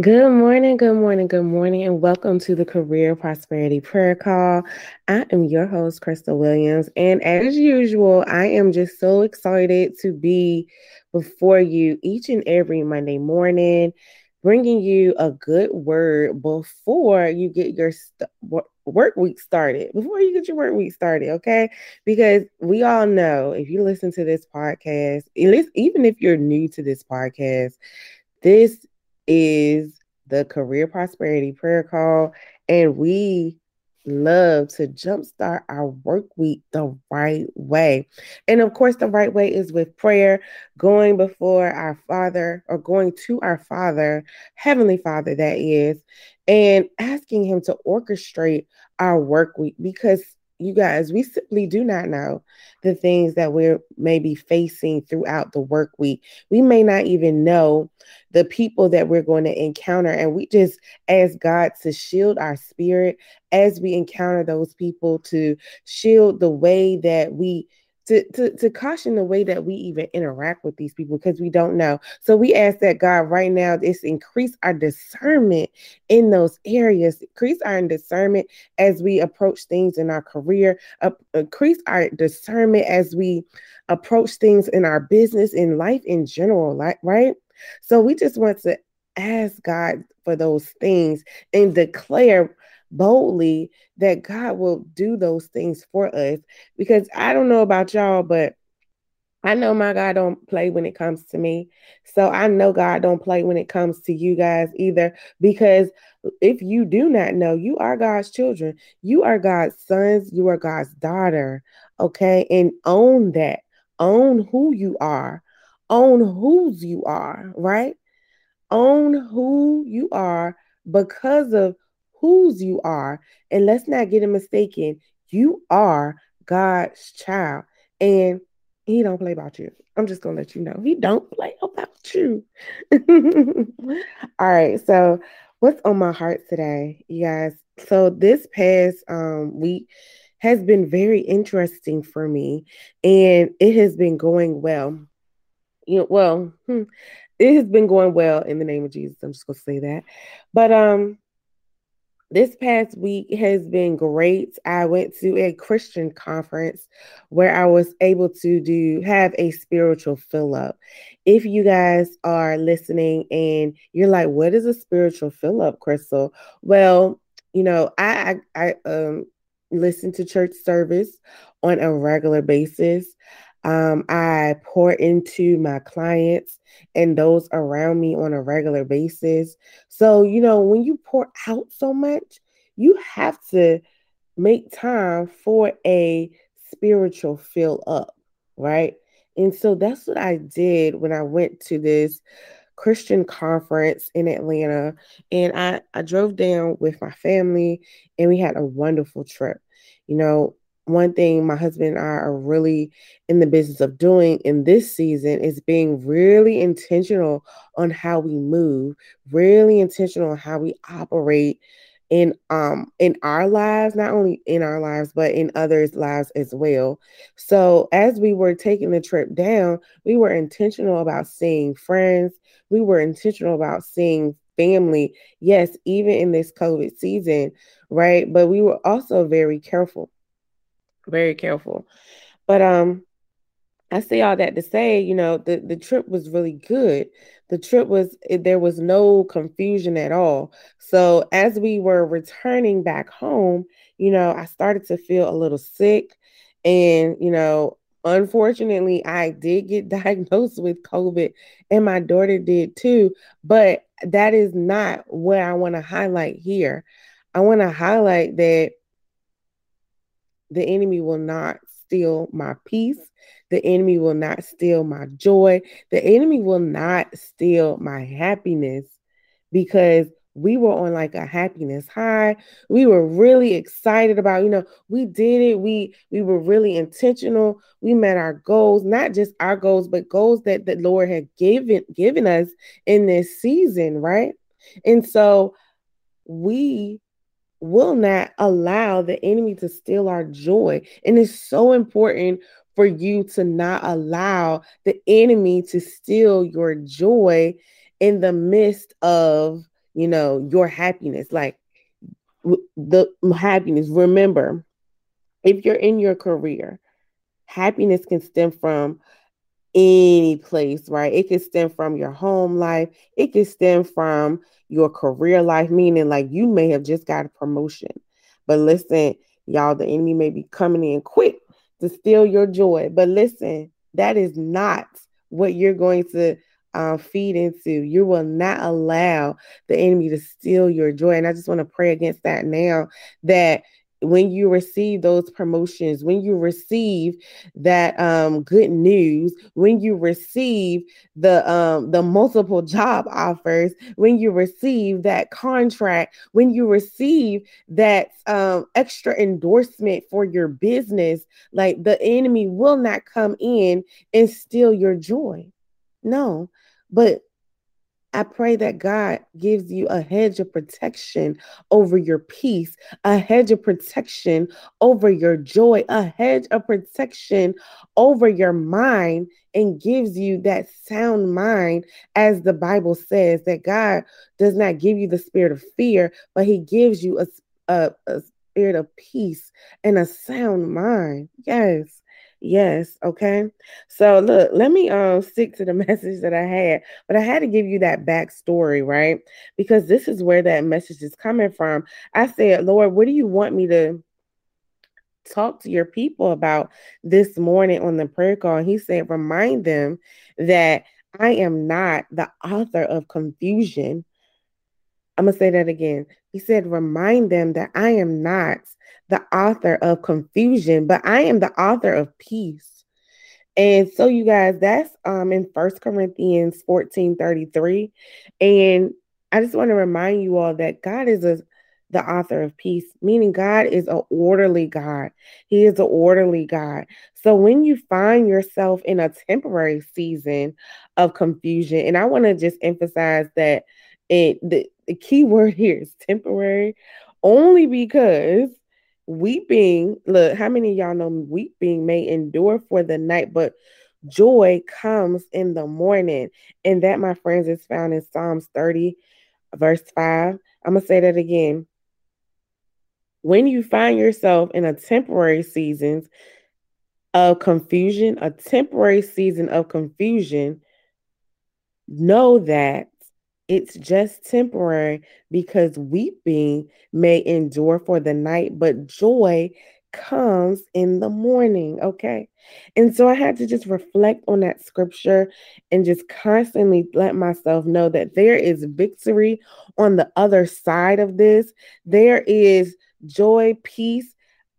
Good morning, good morning, good morning, and welcome to the Career Prosperity Prayer Call. I am your host, Crystal Williams, and as usual, I am just so excited to be before you each and every Monday morning, bringing you a good word before you get your st- work week started, before you get your work week started, okay? Because we all know if you listen to this podcast, at least even if you're new to this podcast, this is the Career Prosperity Prayer Call, and we love to jumpstart our work week the right way. And of course, the right way is with prayer, going before our Father or going to our Father, Heavenly Father, that is, and asking Him to orchestrate our work week because you guys, we simply do not know the things that we're maybe facing throughout the work week. We may not even know the people that we're going to encounter. And we just ask God to shield our spirit as we encounter those people, to shield the way that we to, to, to caution the way that we even interact with these people because we don't know. So we ask that God right now is increase our discernment in those areas, increase our discernment as we approach things in our career, increase our discernment as we approach things in our business, in life in general, like right? So we just want to ask God for those things and declare boldly that God will do those things for us. Because I don't know about y'all, but I know my God don't play when it comes to me. So I know God don't play when it comes to you guys either. Because if you do not know, you are God's children. You are God's sons. You are God's daughter. Okay. And own that. Own who you are. Own whose you are, right? Own who you are because of whose you are. And let's not get it mistaken. You are God's child. And he don't play about you. I'm just gonna let you know. He don't play about you. All right. So what's on my heart today, you guys? So this past um, week has been very interesting for me and it has been going well. You know, well, hmm, it has been going well in the name of Jesus. I'm just gonna say that. But um this past week has been great. I went to a Christian conference where I was able to do have a spiritual fill up. If you guys are listening and you're like, what is a spiritual fill up, Crystal? Well, you know, I I, I um listen to church service on a regular basis. Um, I pour into my clients and those around me on a regular basis. So, you know, when you pour out so much, you have to make time for a spiritual fill up, right? And so that's what I did when I went to this Christian conference in Atlanta. And I, I drove down with my family and we had a wonderful trip. You know, one thing my husband and I are really in the business of doing in this season is being really intentional on how we move, really intentional on how we operate in um in our lives not only in our lives but in others lives as well. So as we were taking the trip down we were intentional about seeing friends. We were intentional about seeing family. Yes even in this covid season right? But we were also very careful very careful. But um I say all that to say, you know, the, the trip was really good. The trip was, there was no confusion at all. So as we were returning back home, you know, I started to feel a little sick. And, you know, unfortunately, I did get diagnosed with COVID and my daughter did too. But that is not what I want to highlight here. I want to highlight that the enemy will not steal my peace. The enemy will not steal my joy. The enemy will not steal my happiness because we were on like a happiness high. We were really excited about, you know, we did it. We we were really intentional. We met our goals, not just our goals, but goals that the Lord had given given us in this season, right? And so we will not allow the enemy to steal our joy. And it's so important for you to not allow the enemy to steal your joy in the midst of you know, your happiness, like the happiness. Remember, if you're in your career, happiness can stem from any place, right? It could stem from your home life, it could stem from your career life, meaning like you may have just got a promotion. But listen, y'all, the enemy may be coming in quick to steal your joy. But listen, that is not what you're going to uh, feed into. You will not allow the enemy to steal your joy. And I just want to pray against that now that when you receive those promotions, when you receive that um, good news, when you receive the um, the multiple job offers, when you receive that contract, when you receive that um, extra endorsement for your business, like the enemy will not come in and steal your joy. No, but I pray that God gives you a hedge of protection over your peace, a hedge of protection over your joy, a hedge of protection over your mind, and gives you that sound mind, as the Bible says, that God does not give you the spirit of fear, but He gives you a, a, a spirit of peace and a sound mind. Yes. Yes, okay. So look, let me um stick to the message that I had, but I had to give you that backstory, right? Because this is where that message is coming from. I said, Lord, what do you want me to talk to your people about this morning on the prayer call? And he said, remind them that I am not the author of confusion. I'm gonna say that again. He said, remind them that I am not the author of confusion, but I am the author of peace. And so you guys, that's um in First Corinthians 14 33. And I just want to remind you all that God is a the author of peace, meaning God is an orderly God. He is an orderly God. So when you find yourself in a temporary season of confusion, and I want to just emphasize that it the, the key word here is temporary, only because Weeping, look, how many y'all know weeping may endure for the night, but joy comes in the morning. And that, my friends, is found in Psalms 30, verse 5. I'm to say that again. When you find yourself in a temporary season of confusion, a temporary season of confusion, know that it's just temporary because weeping may endure for the night, but joy comes in the morning. Okay. And so I had to just reflect on that scripture and just constantly let myself know that there is victory on the other side of this. There is joy, peace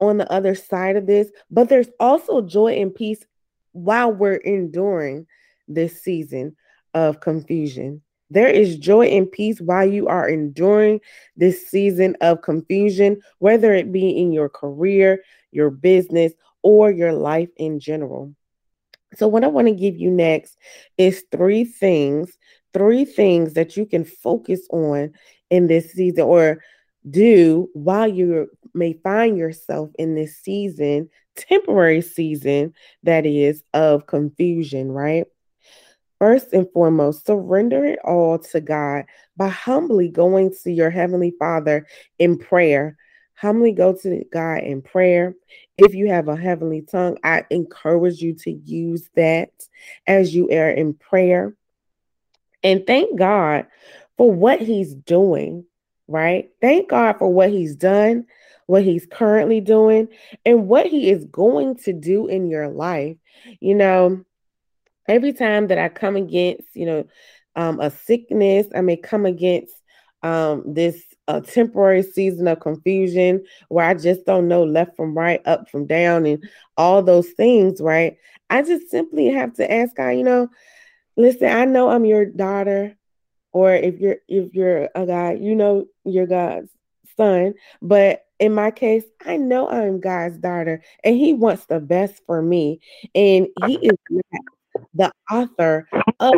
on the other side of this, but there's also joy and peace while we're enduring this season of confusion. There is joy and peace while you are enduring this season of confusion, whether it be in your career, your business, or your life in general. So, what I want to give you next is three things, three things that you can focus on in this season or do while you may find yourself in this season, temporary season that is of confusion, right? First and foremost, surrender it all to God by humbly going to your Heavenly Father in prayer. Humbly go to God in prayer. If you have a heavenly tongue, I encourage you to use that as you are in prayer. And thank God for what He's doing, right? Thank God for what He's done, what He's currently doing, and what He is going to do in your life. You know, every time that I come against, you know, um, a sickness, I may come against um, this uh, temporary season of confusion where I just don't know left from right, up from down, and all those things, right? I just simply have to ask God, you know, listen, I know I'm your daughter. or if you're if you're a guy, you know you're God's son. But in my case, I know I'm God's daughter, and He wants the best for me. And He is the author of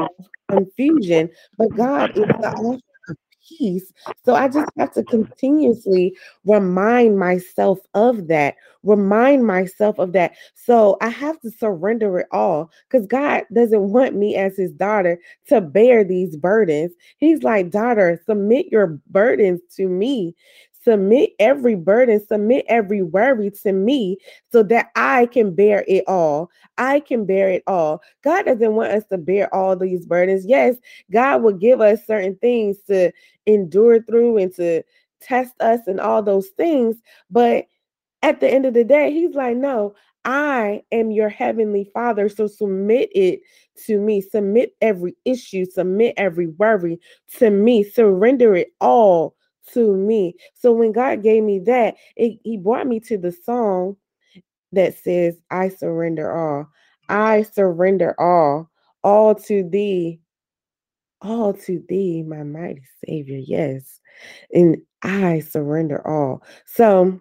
confusion, but God is the author of peace. So I just have to continuously remind myself of that, remind myself of that. So I have to surrender it all because God doesn't want me as his daughter to bear these burdens. He's like, daughter, submit your burdens to me. Submit every burden, submit every worry to me so that I can bear it all. I can bear it all. God doesn't want us to bear all these burdens. Yes, God will give us certain things to endure through and to test us and all those things. But at the end of the day, He's like, no, I am your heavenly father. So submit it to me. Submit every issue, submit every worry to me. Surrender it all to me. So when God gave me that, it, He brought me to the song that says, I surrender all. I surrender all, all to thee, all to thee, my mighty Savior. Yes. And I surrender all. So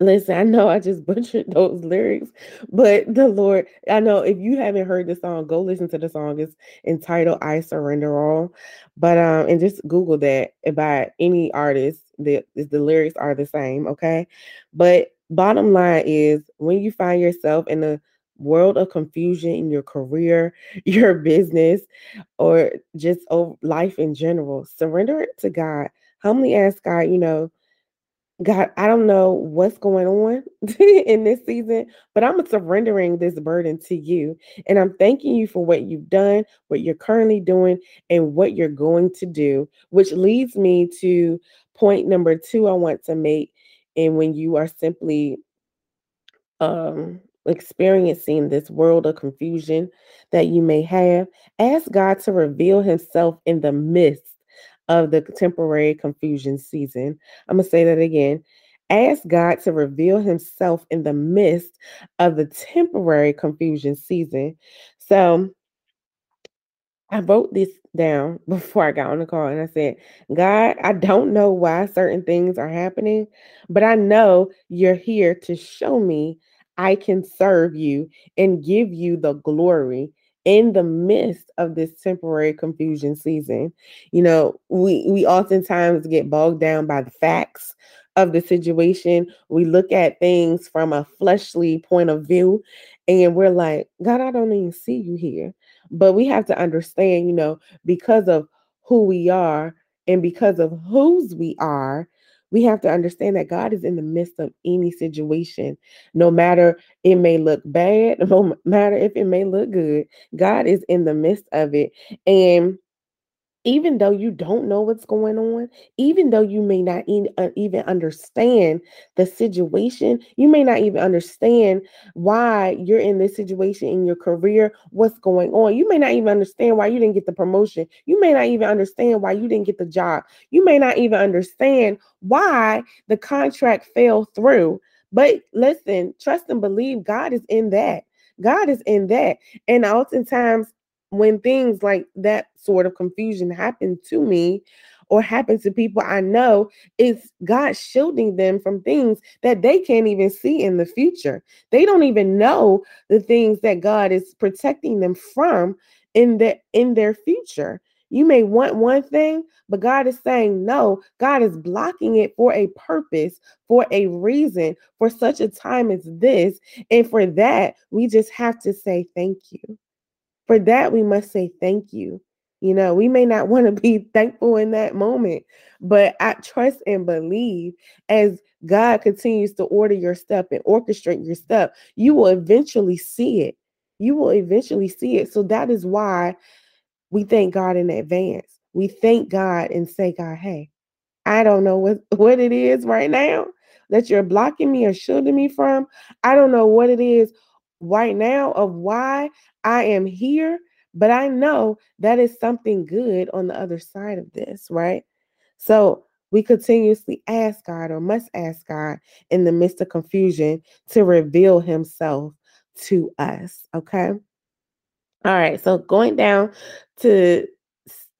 Listen, I know I just butchered those lyrics, but the Lord, I know if you haven't heard the song, go listen to the song. It's entitled I Surrender All. But um, and just Google that by any artist. The the lyrics are the same, okay? But bottom line is when you find yourself in a world of confusion in your career, your business, or just life in general, surrender it to God. Humbly ask God, you know, God, I don't know what's going on in this season, but I'm surrendering this burden to you. And I'm thanking you for what you've done, what you're currently doing, and what you're going to do, which leads me to point number two I want to make. And when you are simply um, experiencing this world of confusion that you may have, ask God to reveal Himself in the midst of the temporary confusion season. I'm going to say that again. Ask God to reveal himself in the midst of the temporary confusion season. So I wrote this down before I got on the call and I said, God, I don't know why certain things are happening, but I know you're here to show me I can serve you and give you the glory in the midst of this temporary confusion season. You know, we we oftentimes get bogged down by the facts of the situation. We look at things from a fleshly point of view and we're like, God, I don't even see you here. But we have to understand, you know, because of who we are and because of whose we are, we have to understand that God is in the midst of any situation, no matter it may look bad, no matter if it may look good. God is in the midst of it. And even though you don't know what's going on, even though you may not uh, even understand the situation, you may not even understand why you're in this situation in your career, what's going on. You may not even understand why you didn't get the promotion. You may not even understand why you didn't get the job. You may not even understand why the contract fell through. But listen, trust and believe God is in that. God is in that. And oftentimes when things like that sort of confusion happen to me or happen to people I know, it's God shielding them from things that they can't even see in the future. They don't even know the things that God is protecting them from in the in their future. You may want one thing, but God is saying no. God is blocking it for a purpose, for a reason, for such a time as this. And for that, we just have to say thank you. For that, we must say thank you. You know, we may not want to be thankful in that moment, but I trust and believe as God continues to order your step and orchestrate your step, you will eventually see it. You will eventually see it. So that is why we thank God in advance. We thank God and say, God, hey, I don't know what, what it is right now that you're blocking me or shielding me from. I don't know what it is right now of why I am here, but I know that is something good on the other side of this, right? So we continuously ask God or must ask God in the midst of confusion to reveal himself to us, okay? All right, so going down to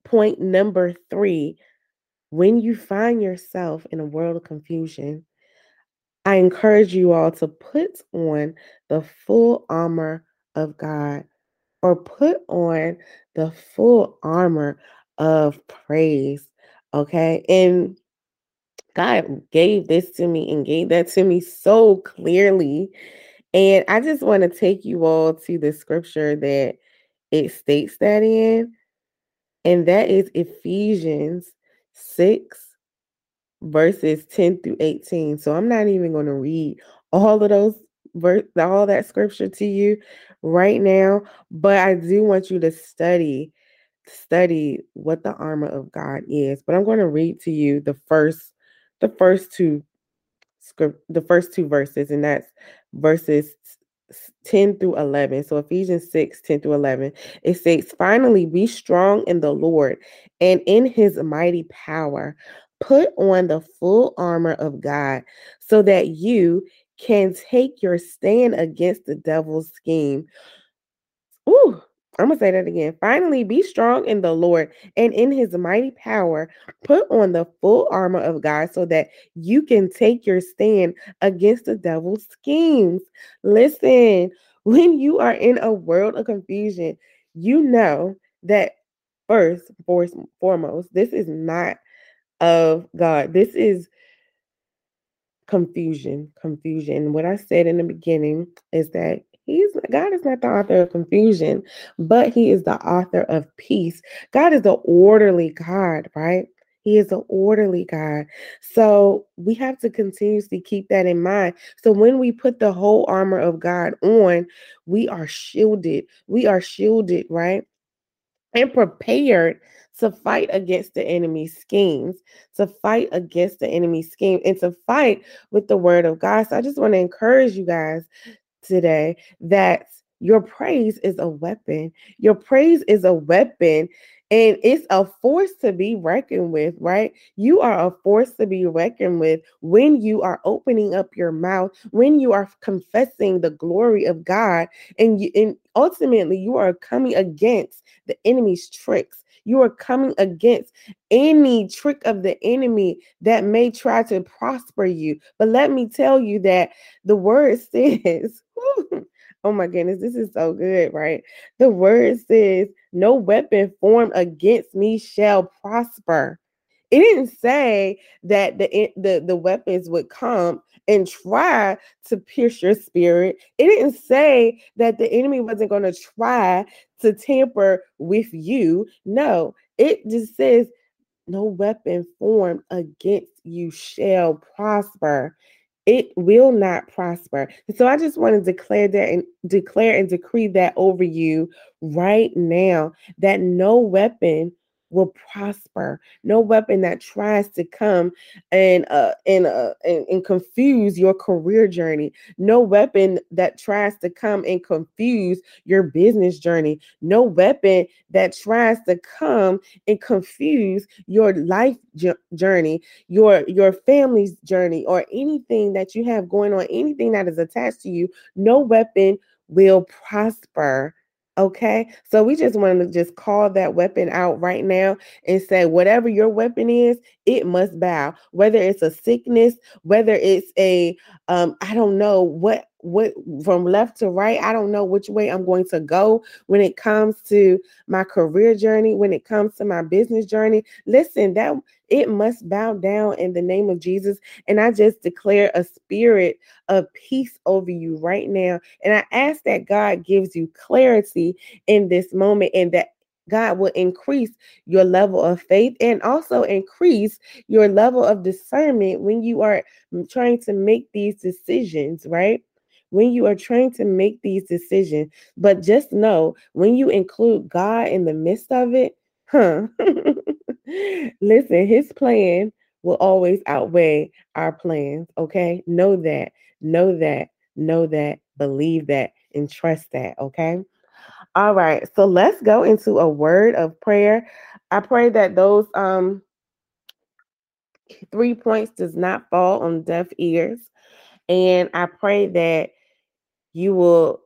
point number three when you find yourself in a world of confusion, I encourage you all to put on the full armor of God or put on the full armor of praise. Okay. And God gave this to me and gave that to me so clearly. And I just want to take you all to the scripture that it states that in, and that is Ephesians 6, verses 10 through 18. So I'm not even going to read all of those verse all that scripture to you right now, but I do want you to study study what the armor of God is. But I'm going to read to you the first the first two script the first two verses and that's verses 10 through 11. So Ephesians 6, 10 through 11. It says, Finally, be strong in the Lord and in his mighty power. Put on the full armor of God so that you can take your stand against the devil's scheme. Ooh, I'm going to say that again. Finally, be strong in the Lord and in his mighty power. Put on the full armor of God so that you can take your stand against the devil's schemes. Listen, when you are in a world of confusion, you know that first, foremost, this is not of God. This is confusion, confusion. What I said in the beginning is that He's God is not the author of confusion, but He is the author of peace. God is the orderly God, right? He is an orderly God. So we have to continuously keep that in mind. So when we put the whole armor of God on, we are shielded. We are shielded, right? And prepared to fight against the enemy's schemes, to fight against the enemy's scheme, and to fight with the word of God. So I just want to encourage you guys today that your praise is a weapon. Your praise is a weapon and it's a force to be reckoned with, right? You are a force to be reckoned with when you are opening up your mouth, when you are confessing the glory of God, and, you, and ultimately you are coming against the enemy's tricks. You are coming against any trick of the enemy that may try to prosper you. But let me tell you that the word says, oh my goodness, this is so good, right? The word says, No weapon formed against me shall prosper. It didn't say that the, the, the weapons would come and try to pierce your spirit. It didn't say that the enemy wasn't going to try to tamper with you. No, it just says, no weapon formed against you shall prosper it will not prosper. So I just want to declare that and declare and decree that over you right now that no weapon will prosper. No weapon that tries to come and uh and uh and, and confuse your career journey. No weapon that tries to come and confuse your business journey. No weapon that tries to come and confuse your life journey, your your family's journey or anything that you have going on, anything that is attached to you. No weapon will prosper Okay, so we just want to just call that weapon out right now and say, whatever your weapon is, it must bow. Whether it's a sickness, whether it's a, um, I don't know what what from left to right. I don't know which way I'm going to go when it comes to my career journey, when it comes to my business journey. Listen, that it must bow down in the name of Jesus. And I just declare a spirit of peace over you right now. And I ask that God gives you clarity in this moment and that God will increase your level of faith and also increase your level of discernment when you are mm, trying to make these decisions, right? When you are trying to make these decisions. But just know when you include God in the midst of it, huh? Listen, his plan will always outweigh our plans. Okay. Know that, know that, know that, believe that, and trust that. Okay. All right. So let's go into a word of prayer. I pray that those um three points does not fall on deaf ears. And I pray that you will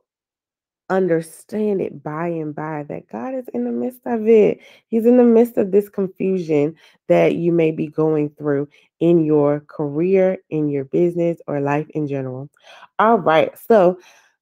understand it by and by that God is in the midst of it. He's in the midst of this confusion that you may be going through in your career, in your business, or life in general. All right. So,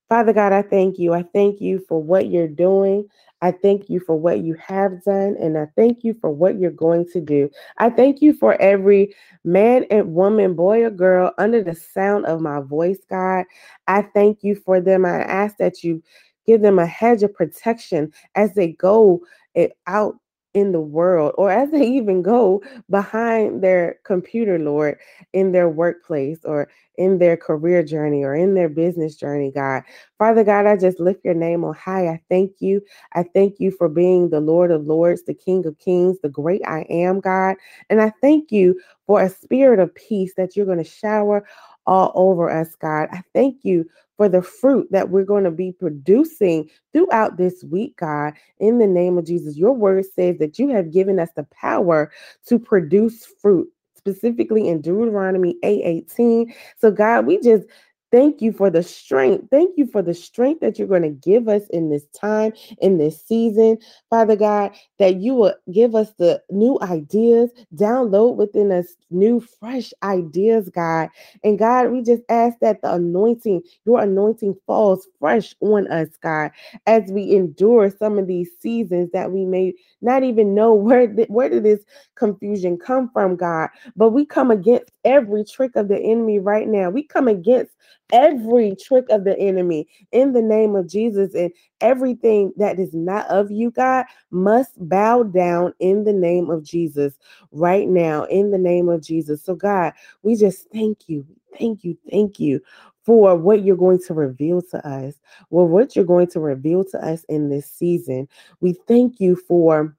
Father God, I thank you. I thank you for what you're doing. I thank you for what you have done, and I thank you for what you're going to do. I thank you for every man and woman, boy or girl, under the sound of my voice, God. I thank you for them. I ask that you give them a hedge of protection as they go eh, out in the world or as they even go behind their computer, Lord, in their workplace or in their career journey or in their business journey, God. Father God, I just lift your name on high. I thank you. I thank you for being the Lord of Lords, the King of Kings, the great I am, God. And I thank you for a spirit of peace that you're going to shower all over us, God. I thank you for the fruit that we're going to be producing throughout this week, God, in the name of Jesus. Your word says that you have given us the power to produce fruit specifically in Deuteronomy 8:18. So God, we just Thank you for the strength. Thank you for the strength that you're going to give us in this time, in this season, Father God, that you will give us the new ideas, download within us new, fresh ideas, God. And God, we just ask that the anointing, your anointing falls fresh on us, God, as we endure some of these seasons that we may not even know where, where did this confusion come from, God. But we come against every trick of the enemy right now. We come against every trick of the enemy in the name of Jesus. And everything that is not of you, God, must bow down in the name of Jesus right now, in the name of Jesus. So, God, we just thank you, thank you, thank you for what you're going to reveal to us. Well, what you're going to reveal to us in this season. We thank you for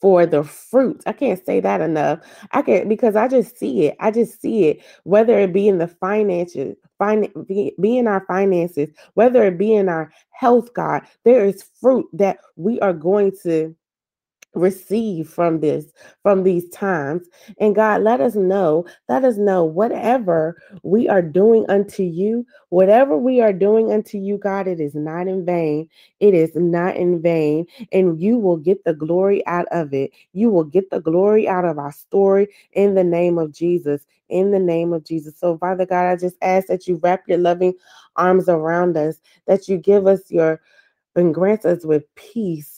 for the fruit. I can't say that enough. I can't because I just see it. I just see it, whether it be in the finances, fin- be, be in our finances, whether it be in our health, God, there is fruit that we are going to receive from this from these times. And god let us know let us know whatever we are doing unto you whatever we are doing unto you god it is not in vain. It is not in vain. And you will get the glory out of it. You will get the glory out of our story in the name of jesus in the name of jesus. So father god i just ask that you wrap your loving arms around us that you give us your and grant us with peace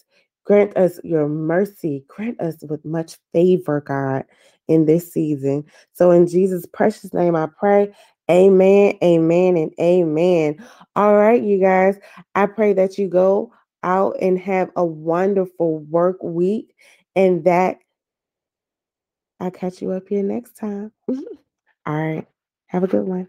Grant us your mercy. Grant us with much favor, God, in this season. So, in Jesus' precious name, I pray. Amen, amen, and amen. All right, you guys, I pray that you go out and have a wonderful work week and that I'll catch you up here next time. All right, have a good one.